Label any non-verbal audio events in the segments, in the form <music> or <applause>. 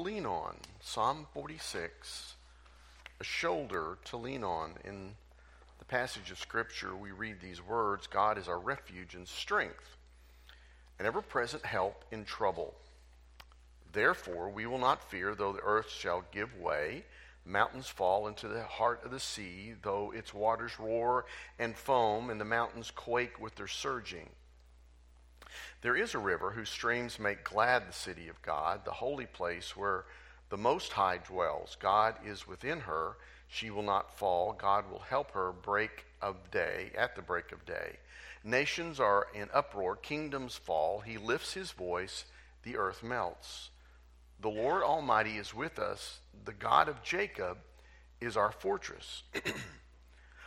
lean on. Psalm 46, a shoulder to lean on. In the passage of Scripture, we read these words God is our refuge and strength, an ever present help in trouble. Therefore, we will not fear, though the earth shall give way, mountains fall into the heart of the sea, though its waters roar and foam, and the mountains quake with their surging. There is a river whose streams make glad the city of God, the holy place where the Most High dwells. God is within her. She will not fall. God will help her break of day, at the break of day. Nations are in uproar, kingdoms fall. He lifts his voice, the earth melts. The Lord Almighty is with us. The God of Jacob is our fortress. <clears throat>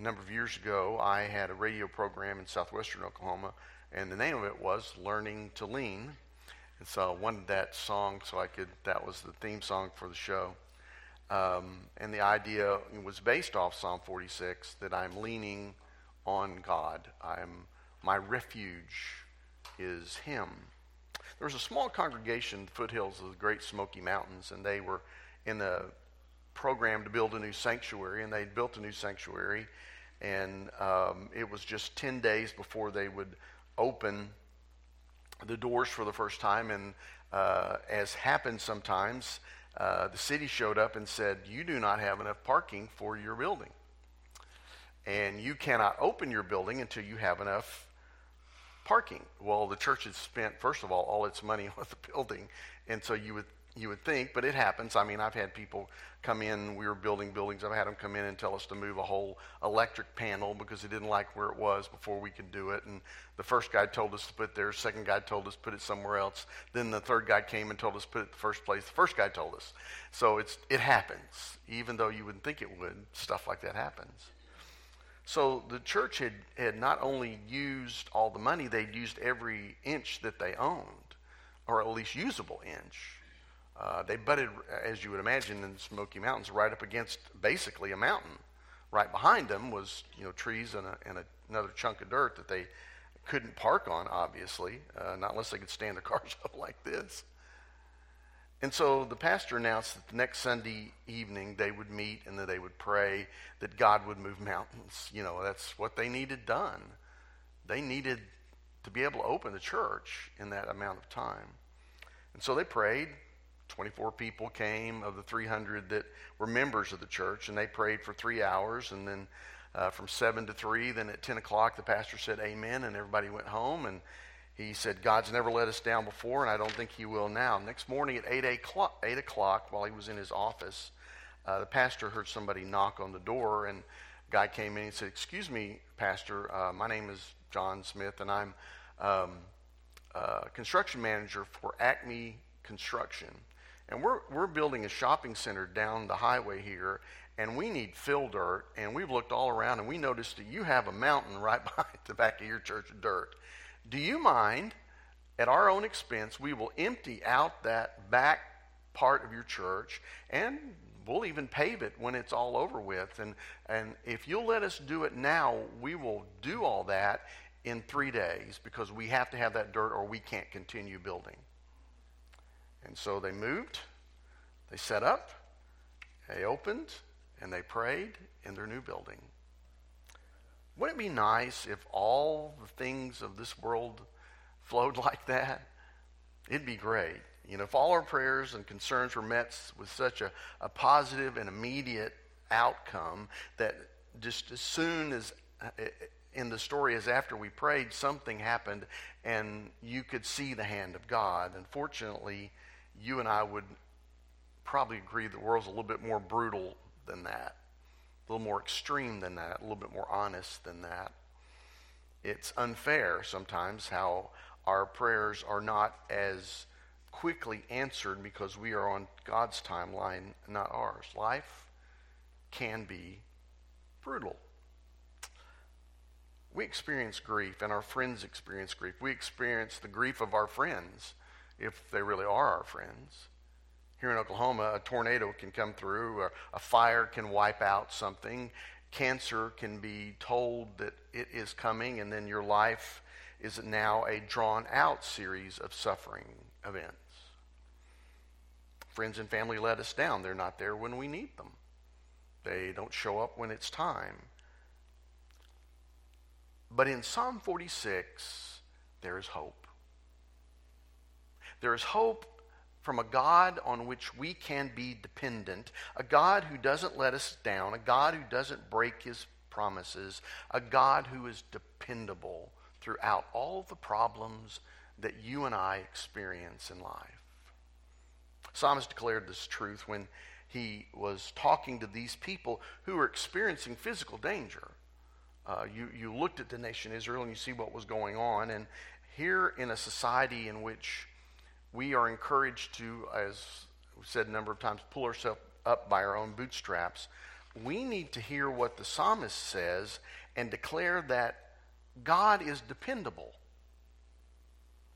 a number of years ago, I had a radio program in southwestern Oklahoma, and the name of it was Learning to Lean. And so I wanted that song so I could, that was the theme song for the show. Um, and the idea was based off Psalm 46 that I'm leaning on God. I'm, my refuge is Him. There was a small congregation in the foothills of the Great Smoky Mountains, and they were in the program to build a new sanctuary, and they'd built a new sanctuary, and um, it was just 10 days before they would open the doors for the first time. And uh, as happens sometimes, uh, the city showed up and said, You do not have enough parking for your building. And you cannot open your building until you have enough parking. Well, the church had spent, first of all, all its money <laughs> on the building. And so you would you would think, but it happens. I mean, I've had people come in, we were building buildings, I've had them come in and tell us to move a whole electric panel because they didn't like where it was before we could do it. And the first guy told us to put it there, second guy told us to put it somewhere else. Then the third guy came and told us to put it the first place. The first guy told us. So it's, it happens. Even though you wouldn't think it would, stuff like that happens. So the church had, had not only used all the money, they'd used every inch that they owned, or at least usable inch. Uh, they butted, as you would imagine, in the Smoky Mountains, right up against basically a mountain. Right behind them was, you know, trees and, a, and a, another chunk of dirt that they couldn't park on, obviously, uh, not unless they could stand their <laughs> cars up like this. And so the pastor announced that the next Sunday evening they would meet and that they would pray that God would move mountains. You know, that's what they needed done. They needed to be able to open the church in that amount of time. And so they prayed. 24 people came of the 300 that were members of the church, and they prayed for three hours. And then uh, from 7 to 3, then at 10 o'clock, the pastor said amen, and everybody went home. And he said, God's never let us down before, and I don't think he will now. Next morning at 8 o'clock, 8 o'clock while he was in his office, uh, the pastor heard somebody knock on the door, and a guy came in and said, Excuse me, Pastor, uh, my name is John Smith, and I'm um, uh, construction manager for Acme Construction. And we're, we're building a shopping center down the highway here, and we need fill dirt. And we've looked all around, and we noticed that you have a mountain <laughs> right behind the back of your church of dirt. Do you mind, at our own expense, we will empty out that back part of your church, and we'll even pave it when it's all over with. And, and if you'll let us do it now, we will do all that in three days because we have to have that dirt or we can't continue building. And so they moved, they set up, they opened, and they prayed in their new building. Wouldn't it be nice if all the things of this world <laughs> flowed like that? It'd be great. You know, if all our prayers and concerns were met with such a, a positive and immediate outcome that just as soon as uh, in the story as after we prayed, something happened and you could see the hand of God. Unfortunately, you and I would probably agree the world's a little bit more brutal than that, a little more extreme than that, a little bit more honest than that. It's unfair sometimes how our prayers are not as quickly answered because we are on God's timeline, not ours. Life can be brutal. We experience grief, and our friends experience grief. We experience the grief of our friends, if they really are our friends. Here in Oklahoma, a tornado can come through, a, a fire can wipe out something, cancer can be told that it is coming, and then your life is now a drawn out series of suffering events. Friends and family let us down. They're not there when we need them, they don't show up when it's time. But in Psalm 46, there is hope. There is hope from a God on which we can be dependent, a God who doesn't let us down, a God who doesn't break his promises, a God who is dependable throughout all the problems that you and I experience in life. Psalmist declared this truth when he was talking to these people who were experiencing physical danger. Uh, you, you looked at the nation Israel and you see what was going on. And here in a society in which we are encouraged to, as we said a number of times, pull ourselves up by our own bootstraps, we need to hear what the psalmist says and declare that God is dependable.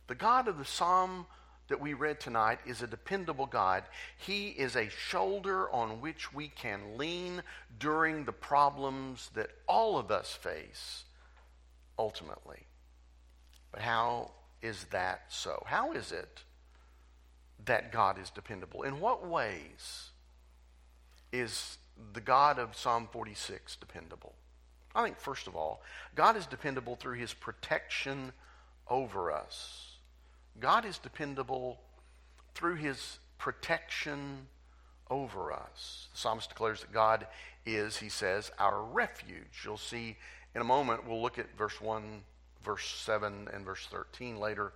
The God of the psalm that we read tonight is a dependable God. He is a shoulder on which we can lean during the problems that all of us face ultimately. But how is that so? How is it that God is dependable? In what ways is the God of Psalm 46 dependable? I think, first of all, God is dependable through his protection over us. God is dependable through his protection over us. The psalmist declares that God is, he says, our refuge. You'll see in a moment, we'll look at verse 1, verse 7, and verse 13 later,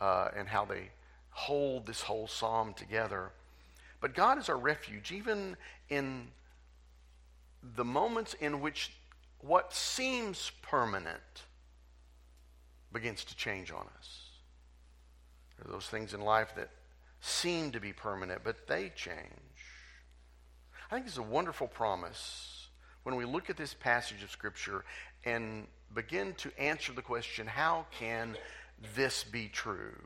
uh, and how they hold this whole psalm together. But God is our refuge, even in the moments in which what seems permanent begins to change on us. There are those things in life that seem to be permanent, but they change. I think it's a wonderful promise when we look at this passage of Scripture and begin to answer the question how can this be true?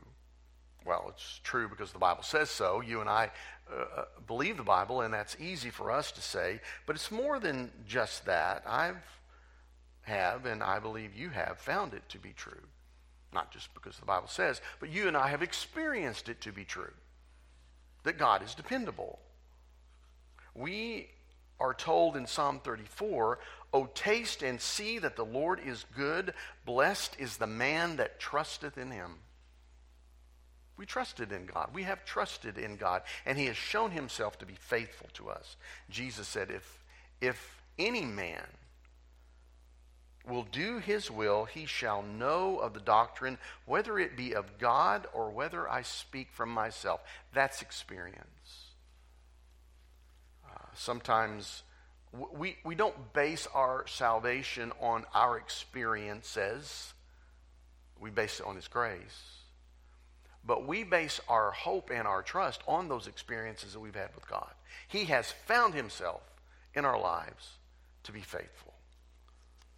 Well, it's true because the Bible says so. You and I uh, uh believe the Bible, and that's easy for us to say. But it's more than just that. I've have, and I believe you have, found it to be true. Not just because the Bible says, but you and I have experienced it to be true that God is dependable. We are told in Psalm 34, O taste and see that the Lord is good. Blessed is the man that trusteth in him. We trusted in God. We have trusted in God, and he has shown himself to be faithful to us. Jesus said, If, if any man will do his will, he shall know of the doctrine, whether it be of God or whether I speak from myself. That's experience. Uh, sometimes we, we don't base our salvation on our experiences, we base it on his grace. But we base our hope and our trust on those experiences that we've had with God. He has found himself in our lives to be faithful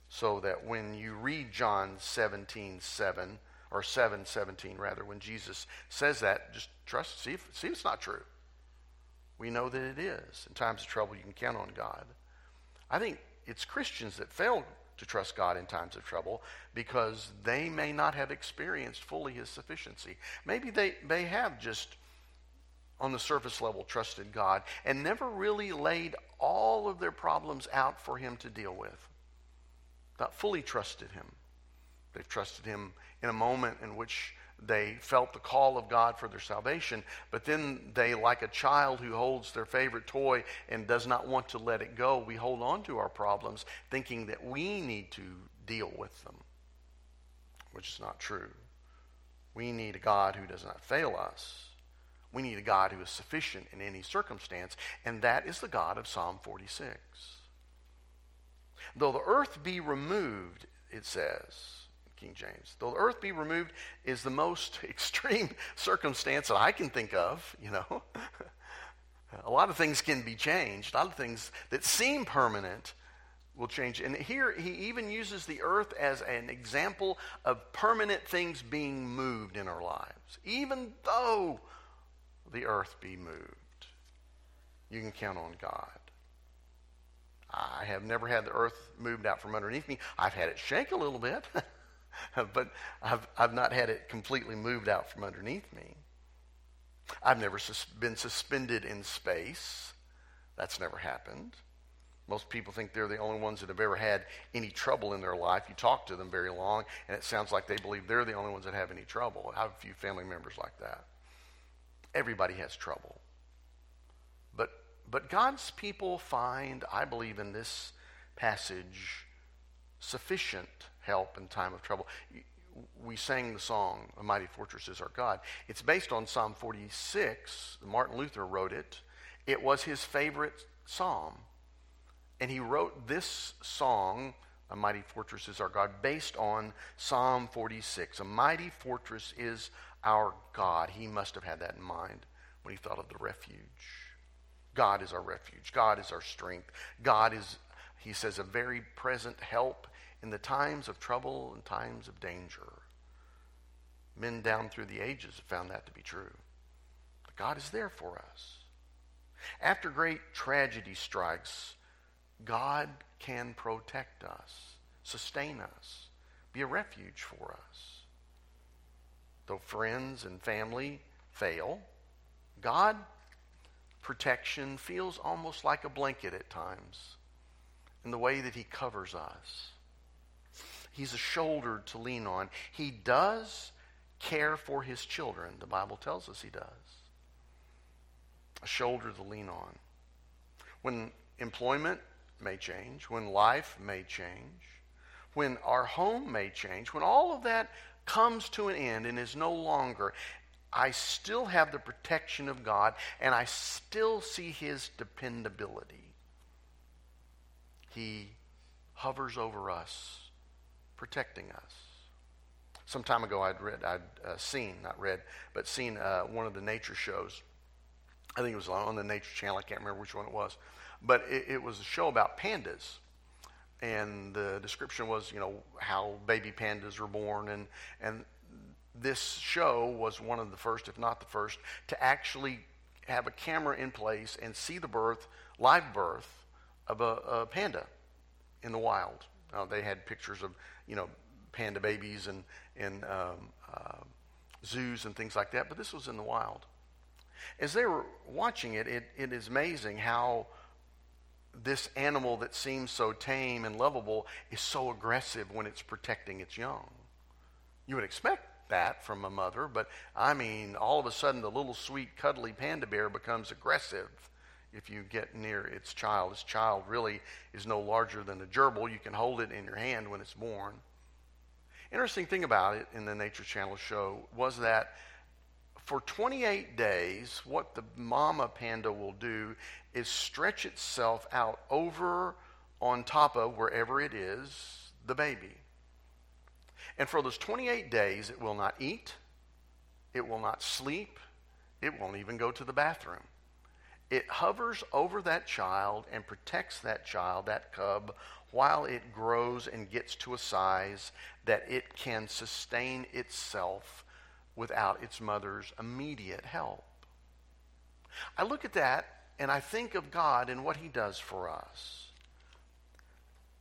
so that when you read John 17, 7, or 7, 17 rather, when Jesus says that, just trust, see if, see if it's not true. We know that it is. In times of trouble, you can count on God. I think it's Christians that fail to trust God in times of trouble because they may not have experienced fully his sufficiency. Maybe they, they have just on the surface level trusted God and never really laid all of their problems out for him to deal with not fully trusted him. They've trusted him in a moment in which they felt the call of God for their salvation, but then they, like a child who holds their favorite toy and does not want to let it go, we hold on to our problems thinking that we need to deal with them, which is not true. We need a God who does not fail us. We need a God who is sufficient in any circumstance, and that is the God of Psalm 46. Though the earth be removed, it says, King James. The earth be removed is the most <laughs> extreme circumstance that I can think of, you know. <laughs> a lot of things can be changed. A lot of things that seem permanent will change. And here he even uses the earth as an example of permanent things being moved in our lives. Even though the earth be moved, you can count on God. I have never had the earth moved out from underneath me. I've had it shake a little bit, <laughs> <laughs> but I've, I've not had it completely moved out from underneath me. I've never sus- been suspended in space. That's never happened. Most people think they're the only ones that have ever had any trouble in their life. You talk to them very long, and it sounds like they believe they're the only ones that have any trouble. I have a few family members like that. Everybody has trouble. But God's people find, I believe, in this passage sufficient help in time of trouble. We sang the song, A Mighty Fortress is Our God. It's based on Psalm 46. Martin Luther wrote it. It was his favorite psalm. And he wrote this song, A Mighty Fortress is Our God, based on Psalm 46. A mighty fortress is our God. He must have had that in mind when he thought of the refuge. God is our refuge. God is our strength. God is, he says, a very present help in the times of trouble and times of danger. Men down through the ages have found that to be true. But God is there for us. After great tragedy strikes, God can protect us, sustain us, be a refuge for us. Though friends and family fail, God protection feels almost like a blanket at times in the way that he covers us. He's a shoulder to lean on. He does care for his children. The Bible tells us he does. A shoulder to lean on. When employment may change, when life may change, when our home may change, when all of that comes to an end and is no longer, I still have the protection of God and I still see his dependability. He hovers over us, protecting us. Some time ago, I'd read, I'd uh, seen, not read, but seen uh, one of the nature shows. I think it was on the Nature Channel. I can't remember which one it was, but it, it was a show about pandas and the description was, you know, how baby pandas were born, and and this show was one of the first, if not the first, to actually have a camera in place and see the birth, live birth of a, a panda in the wild. Now, they had pictures of, you know, panda babies and, in um, uh, zoos and things like that, but this was in the wild. As they were watching it, it, it is amazing how this animal that seems so tame and lovable is so aggressive when it's protecting its young. You would expect that from a mother, but I mean, all of a sudden, the little sweet, cuddly panda bear becomes aggressive if you get near its child. Its child really is no larger than a gerbil. You can hold it in your hand when it's born. Interesting thing about it in the Nature Channel show was that for 28 days, what the mama panda will do is stretch itself out over on top of wherever it is, the baby. And for those 28 days, it will not eat, it will not sleep, it won't even go to the bathroom. It hovers over that child and protects that child, that cub, while it grows and gets to a size that it can sustain itself without its mother's immediate help. I look at that and I think of God and what He does for us.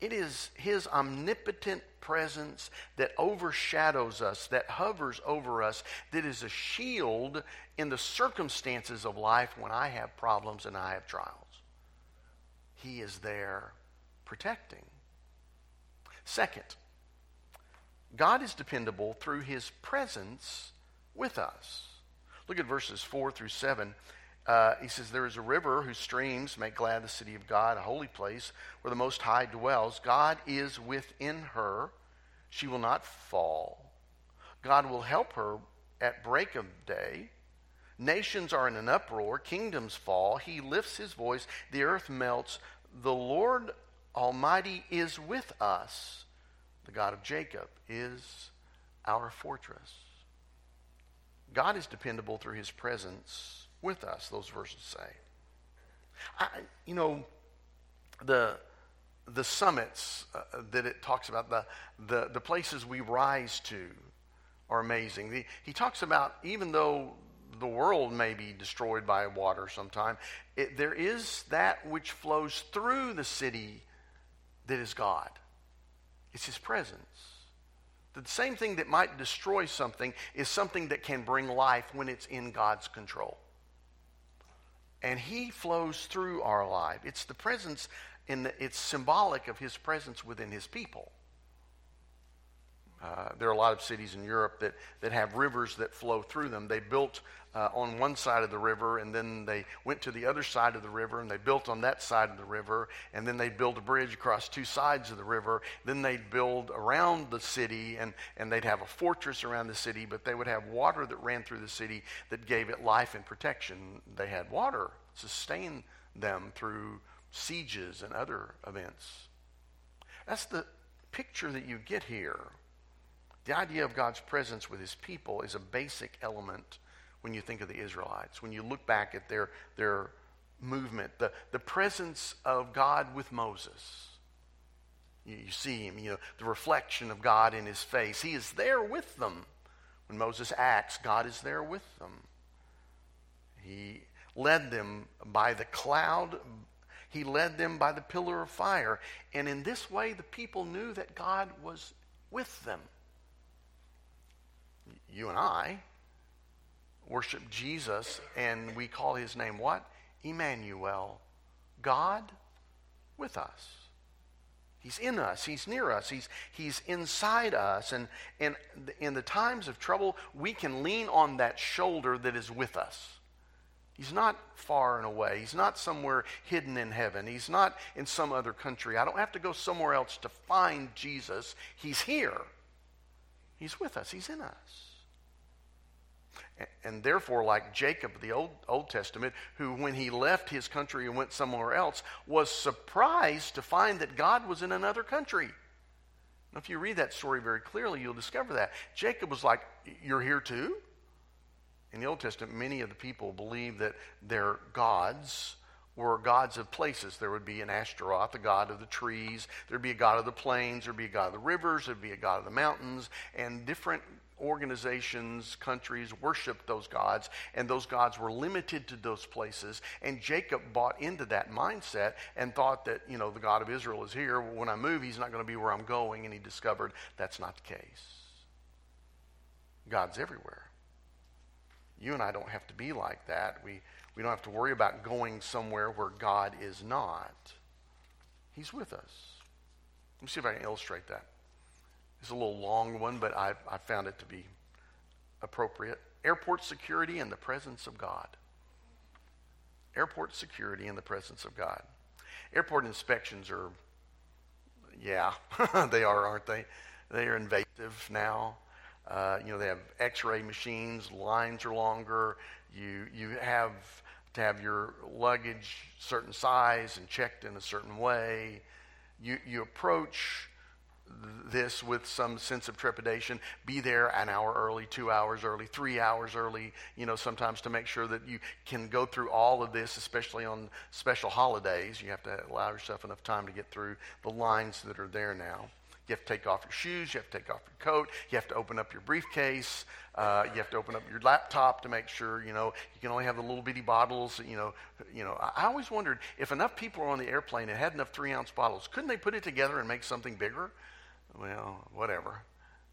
It is His omnipotent presence that overshadows us, that hovers over us, that is a shield in the circumstances of life when I have problems and I have trials. He is there protecting. Second, God is dependable through His presence with us. Look at verses 4 through 7. Uh, he says, There is a river whose streams make glad the city of God, a holy place where the Most High dwells. God is within her. She will not fall. God will help her at break of day. Nations are in an uproar, kingdoms fall. He lifts his voice, the earth melts. The Lord Almighty is with us. the God of Jacob, is our fortress. God is dependable through his presence with us, those verses say. I, you know, the, the summits uh, that it talks about, the, the, the places we rise to are amazing. The, he talks about even though the world may be destroyed by water sometime, it, there is that which flows through the city that is God. It's His presence. The same thing that might destroy something is something that can bring life when it's in God's control. And He flows through our life. It's the presence, and it's symbolic of His presence within His people. Uh, there are a lot of cities in Europe that, that have rivers that flow through them. They built uh, on one side of the river, and then they went to the other side of the river, and they built on that side of the river, and then they'd build a bridge across two sides of the river. Then they'd build around the city, and, and they'd have a fortress around the city, but they would have water that ran through the city that gave it life and protection. They had water sustain them through sieges and other events. That's the picture that you get here. The idea of God's presence with his people is a basic element when you think of the Israelites, when you look back at their, their movement, the, the presence of God with Moses. You, you see him, you know, the reflection of God in his face. He is there with them. When Moses acts, God is there with them. He led them by the cloud, he led them by the pillar of fire. And in this way, the people knew that God was with them. You and I, worship Jesus and we call his name what? Emmanuel. God with us. He's in us. He's near us. He's, he's inside us. And, and in the times of trouble, we can lean on that shoulder that is with us. He's not far and away. He's not somewhere hidden in heaven. He's not in some other country. I don't have to go somewhere else to find Jesus. He's here. He's with us. He's in us and therefore, like Jacob, the Old, Old Testament, who, when he left his country and went somewhere else, was surprised to find that God was in another country. Now, if you read that story very clearly, you'll discover that. Jacob was like, You're here too? In the Old Testament, many of the people believed that their gods were gods of places. There would be an Ashtaroth, the god of the trees. There'd be a god of the plains. There'd be a god of the rivers. There'd be a god of the mountains. And different organizations, countries worshiped those gods, and those gods were limited to those places. And Jacob bought into that mindset and thought that, you know, the God of Israel is here. When I move, he's not going to be where I'm going. And he discovered that's not the case. God's everywhere. You and I don't have to be like that. We, we don't have to worry about going somewhere where God is not. He's with us. Let me see if I can illustrate that. It's a little long one, but I, I found it to be appropriate. Airport security and the presence of God. Airport security and the presence of God. Airport inspections are, yeah, <laughs> they are, aren't they? They are invasive now. Uh, you know, they have X-ray machines. Lines are longer. You you have to have your luggage certain size and checked in a certain way. You you approach this with some sense of trepidation. Be there an hour early, two hours early, three hours early, you know, sometimes to make sure that you can go through all of this, especially on special holidays. You have to allow yourself enough time to get through the lines that are there now. You have to take off your shoes. You have to take off your coat. You have to open up your briefcase. Uh, you have to open up your laptop to make sure you know you can only have the little bitty bottles. You know, you know. I always wondered if enough people were on the airplane and had enough three ounce bottles, couldn't they put it together and make something bigger? Well, whatever.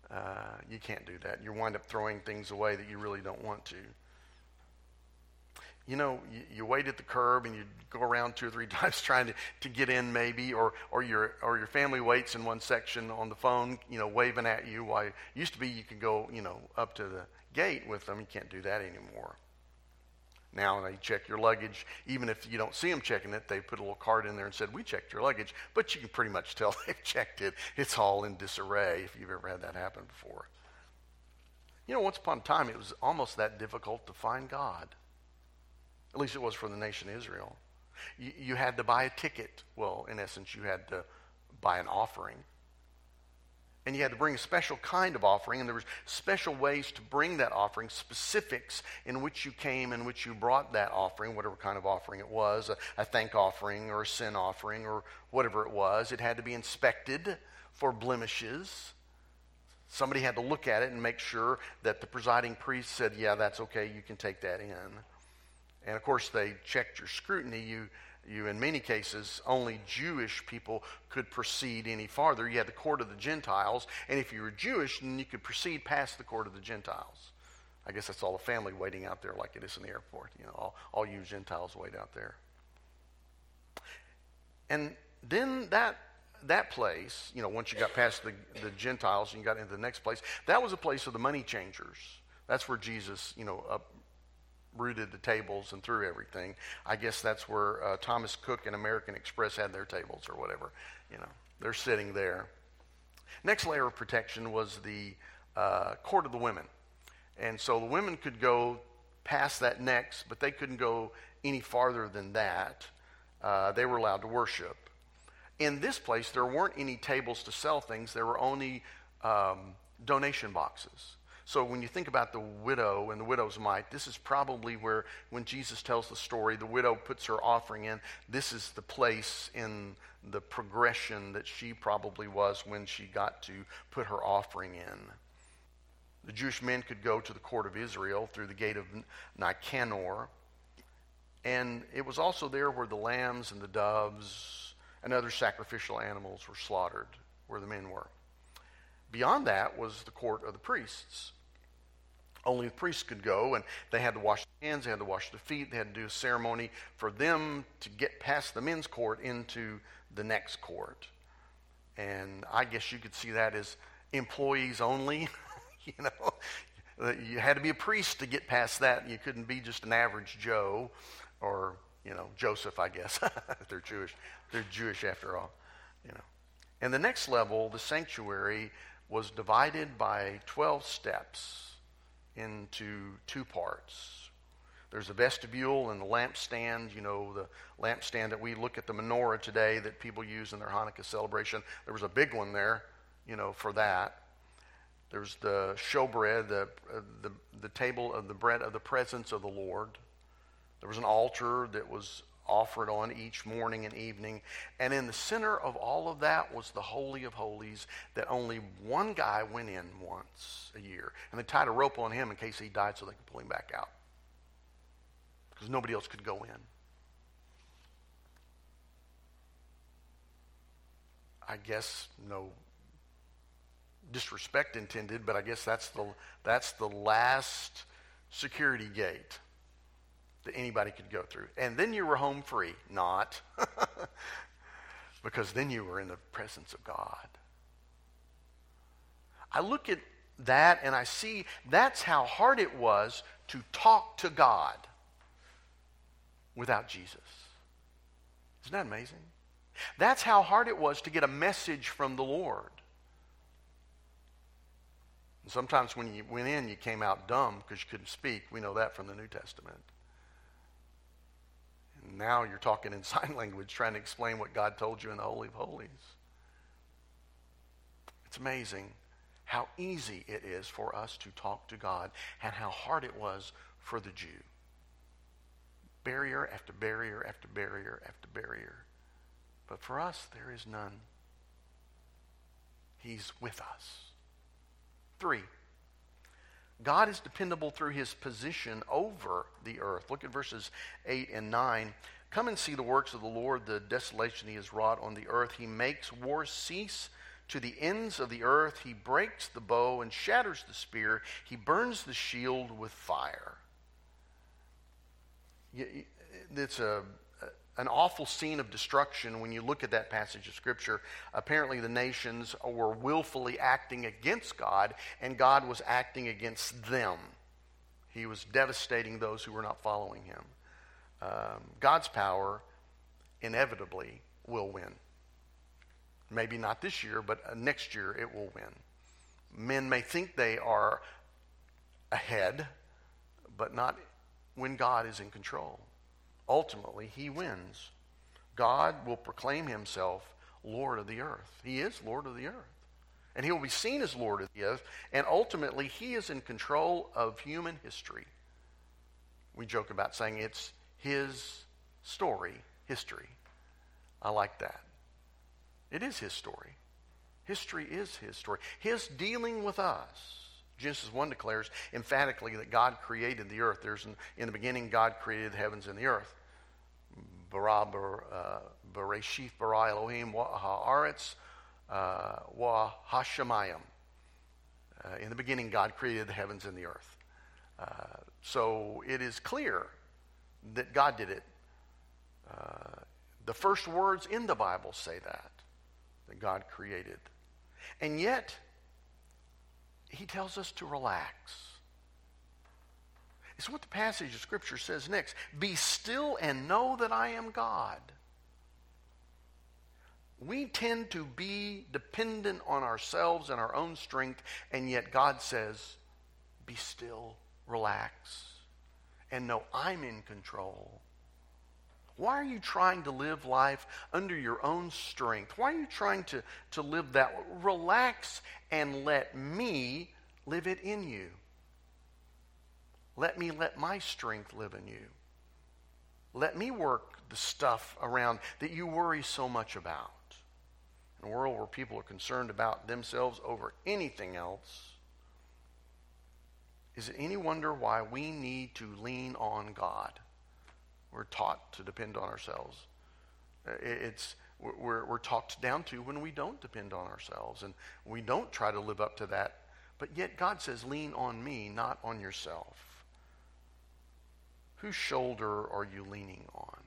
Uh, you can't do that. You wind up throwing things away that you really don't want to. You know, you, you, wait at the curb and you go around two or three <laughs> times trying to, to get in, maybe, or, or, your, or your family waits in one section on the phone, you know, waving at you. While used to be you could go, you know, up to the gate with them. You can't do that anymore. Now they check your luggage. Even if you don't see them checking it, they put a little card in there and said, We checked your luggage. But you can pretty much tell <laughs> they've checked it. It's all in disarray if you've ever had that happen before. You know, once upon a time, it was almost that difficult to find God. At least it was for the nation of Israel. You, you had to buy a ticket. Well, in essence, you had to buy an offering. And you had to bring a special kind of offering, and there was special ways to bring that offering, specifics in which you came in which you brought that offering, whatever kind of offering it was, a, a thank offering or a sin offering or whatever it was. It had to be inspected for blemishes. Somebody had to look at it and make sure that the presiding priest said, Yeah, that's okay, you can take that in. And of course, they checked your scrutiny. You, you, in many cases, only Jewish people could proceed any farther. You had the court of the Gentiles, and if you were Jewish, then you could proceed past the court of the Gentiles. I guess that's all the family waiting out there, like it is in the airport. You know, all, all you Gentiles wait out there. And then that that place, you know, once you got past the, the Gentiles and you got into the next place, that was a place of the money changers. That's where Jesus, you know, uprooted the tables and threw everything. I guess that's where uh, Thomas Cook and American Express had their tables or whatever. You know, they're sitting there. Next layer of protection was the uh, court of the women. And so the women could go past that next, but they couldn't go any farther than that. Uh, they were allowed to worship in this place, there weren't any tables to sell things, there were only um, donation boxes. So when you think about the widow and the widow's mite, this is probably where, when Jesus tells the story, the widow puts her offering in. This is the place in the progression that she probably was when she got to put her offering in. The Jewish men could go to the court of Israel through the gate of Nicanor. And it was also there where the lambs and the doves and other sacrificial animals were slaughtered where the men were. Beyond that was the court of the priests. Only the priests could go, and they had to wash their hands, they had to wash their feet, they had to do a ceremony for them to get past the men's court into the next court. And I guess you could see that as employees only. <laughs> you know, you had to be a priest to get past that. You couldn't be just an average Joe or you know, Joseph, I guess. <laughs> they're Jewish. They're Jewish after all, you know. And the next level, the sanctuary, was divided by 12 steps into two parts. There's a vestibule and the lampstand, you know, the lampstand that we look at the menorah today that people use in their Hanukkah celebration. There was a big one there, you know, for that. There's the showbread, the, uh, the, the table of the bread of the presence of the Lord. There was an altar that was offered on each morning and evening. And in the center of all of that was the Holy of Holies that only one guy went in once a year. And they tied a rope on him in case he died so they could pull him back out. Because nobody else could go in. I guess no disrespect intended, but I guess that's the, that's the last security gate that anybody could go through. And then you were home free. Not. <laughs> because then you were in the presence of God. I look at that and I see that's how hard it was to talk to God without Jesus. Isn't that amazing? That's how hard it was to get a message from the Lord. And sometimes when you went in, you came out dumb because you couldn't speak. We know that from the New Testament. Now you're talking in <laughs> sign language trying to explain what God told you in the Holy of Holies. It's amazing how easy it is for us to talk to God and how hard it was for the Jew. Barrier after barrier after barrier after barrier. But for us, there is none. He's with us. Three, God is dependable through his position over the earth. Look at verses 8 and 9. Come and see the works of the Lord, the desolation he has wrought on the earth. He makes war cease to the ends of the earth. He breaks the bow and shatters the spear. He burns the shield with fire. It's a an awful scene of destruction when you look at that passage of Scripture. Apparently, the nations were willfully acting against God, and God was acting against them. He was devastating those who were not following him. Um, God's power inevitably will win. Maybe not this year, but uh, next year it will win. Men may think they are ahead, but not when God is in control ultimately he wins. God will proclaim himself Lord of the earth. He is Lord of the earth. And he will be seen as Lord of the earth, and ultimately he is in control of human history. We joke about saying it's his story, history. I like that. It is his story. History is his story. His dealing with us. Genesis 1 declares emphatically that God created the earth. There's an, in the beginning, God created the heavens and the earth. Bara, uh, Bereshith, bara Elohim, wa haaretz, uh, wa hashemayim. Uh, in the beginning, God created the heavens and the earth. Uh, so it is clear that God did it. Uh, the first words in the Bible say that, that God created. And yet, he tells us to relax. It's what the passage of Scripture says next Be still and know that I am God. We tend to be dependent on ourselves and our own strength, and yet God says, Be still, relax, and know I'm in control. Why are you trying to live life under your own strength? Why are you trying to, to live that? Relax and let me live it in you. Let me let my strength live in you. Let me work the stuff around that you worry so much about. In a world where people are concerned about themselves over anything else, is it any wonder why we need to lean on God? We're taught to depend on ourselves. It's, we're, we're talked down to when we don't depend on ourselves and we don't try to live up to that. But yet God says, lean on me, not on yourself. Whose shoulder are you leaning on?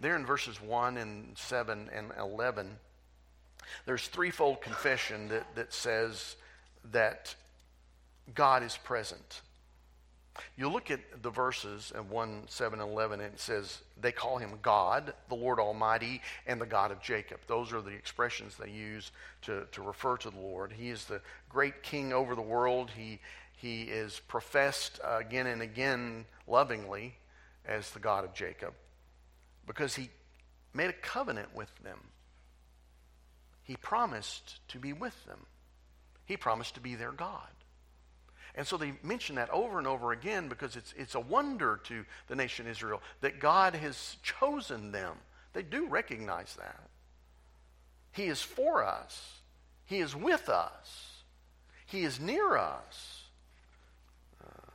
There in verses 1 and 7 and 11, there's threefold confession that, that says that God is present. You look at the verses in 1, 7, and 11, and it says they call him God, the Lord Almighty, and the God of Jacob. Those are the expressions they use to, to refer to the Lord. He is the great king over the world. He, he is professed again and again lovingly as the God of Jacob because he made a covenant with them. He promised to be with them, he promised to be their God. And so they mention that over and over again because it's, it's a wonder to the nation of Israel that God has chosen them. They do recognize that. He is for us, He is with us, He is near us. Uh,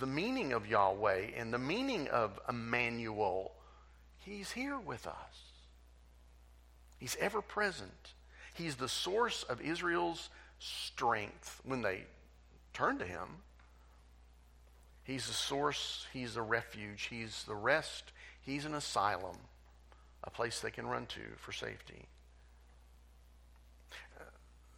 the meaning of Yahweh and the meaning of Emmanuel, He's here with us. He's ever present. He's the source of Israel's strength when they turn to Him. He's the source, He's the refuge, He's the rest, He's an asylum, a place they can run to for safety.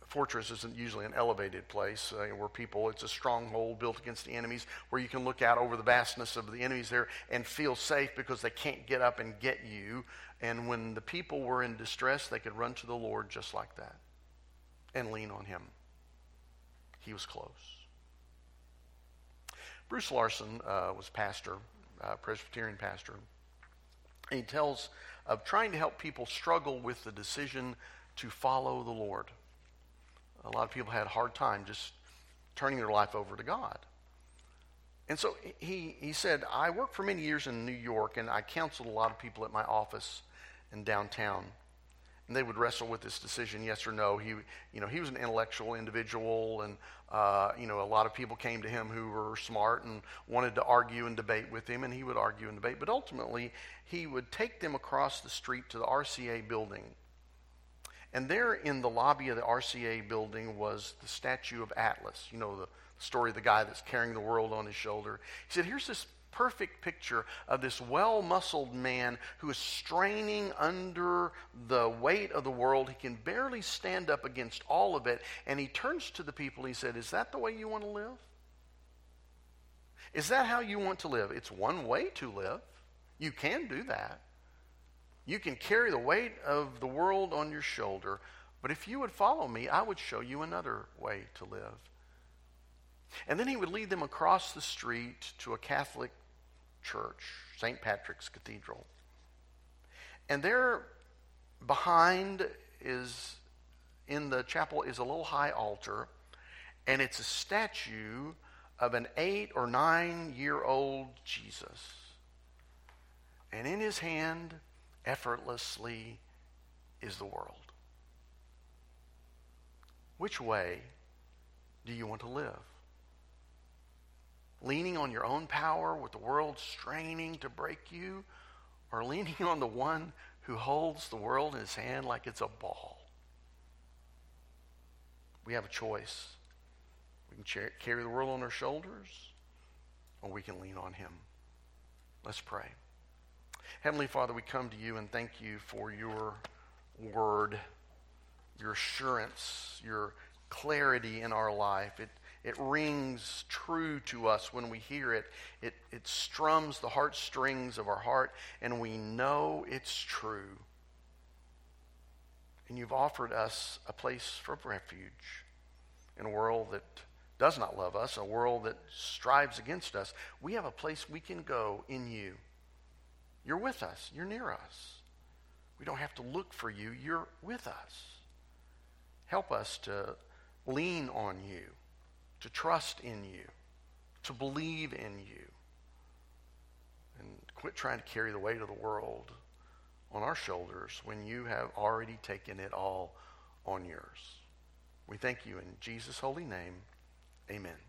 A fortress isn't usually an elevated place uh, where people, it's a stronghold built against the enemies where you can look out over the vastness of the enemies there and feel safe because they can't get up and get you. And when the people were in distress, they could run to the Lord just like that and lean on Him. He was close. Bruce Larson uh, was pastor, uh, Presbyterian pastor. He tells of trying to help people struggle with the decision to follow the Lord. A lot of people had a hard time just turning their life over to God. And so he, he said, I worked for many years in New York, and I counseled a lot of people at my office in downtown and they would wrestle with this decision, yes or no. He, you know, he was an intellectual individual, and uh, you know, a lot of people came to him who were smart and wanted to argue and debate with him, and he would argue and debate. But ultimately, he would take them across the street to the RCA building, and there in the lobby of the RCA building was the statue of Atlas. You know, the story of the guy that's carrying the world on his shoulder. He said, "Here's this perfect picture of this well muscled man who is straining under the weight of the world. He can barely stand up against all of it. And he turns to the people. He said, Is that the way you want to live? Is that how you want to live? It's one way to live. You can do that. You can carry the weight of the world on your shoulder. But if you would follow me, I would show you another way to live. And then he would lead them across the street to a Catholic church, St. Patrick's Cathedral. And there behind is in the chapel is a little high altar, and it's a statue of an eight or nine year old Jesus. And in his hand, effortlessly, is the world. Which way do you want to live? Leaning on your own power with the world straining to break you, or leaning on the one who holds the world in his hand like it's a ball? We have a choice. We can carry the world on our shoulders, or we can lean on him. Let's pray. Heavenly Father, we come to you and thank you for your word, your assurance, your clarity in our life. It, it rings true to us when we hear it. it. It strums the heartstrings of our heart, and we know it's true. And you've offered us a place for refuge in a world that does not love us, a world that strives against us. We have a place we can go in you. You're with us, you're near us. We don't have to look for you, you're with us. Help us to lean on you, to trust in you, to believe in you, and quit trying to carry the weight of the world on our shoulders when you have already taken it all on yours. We thank you in Jesus' holy name. Amen.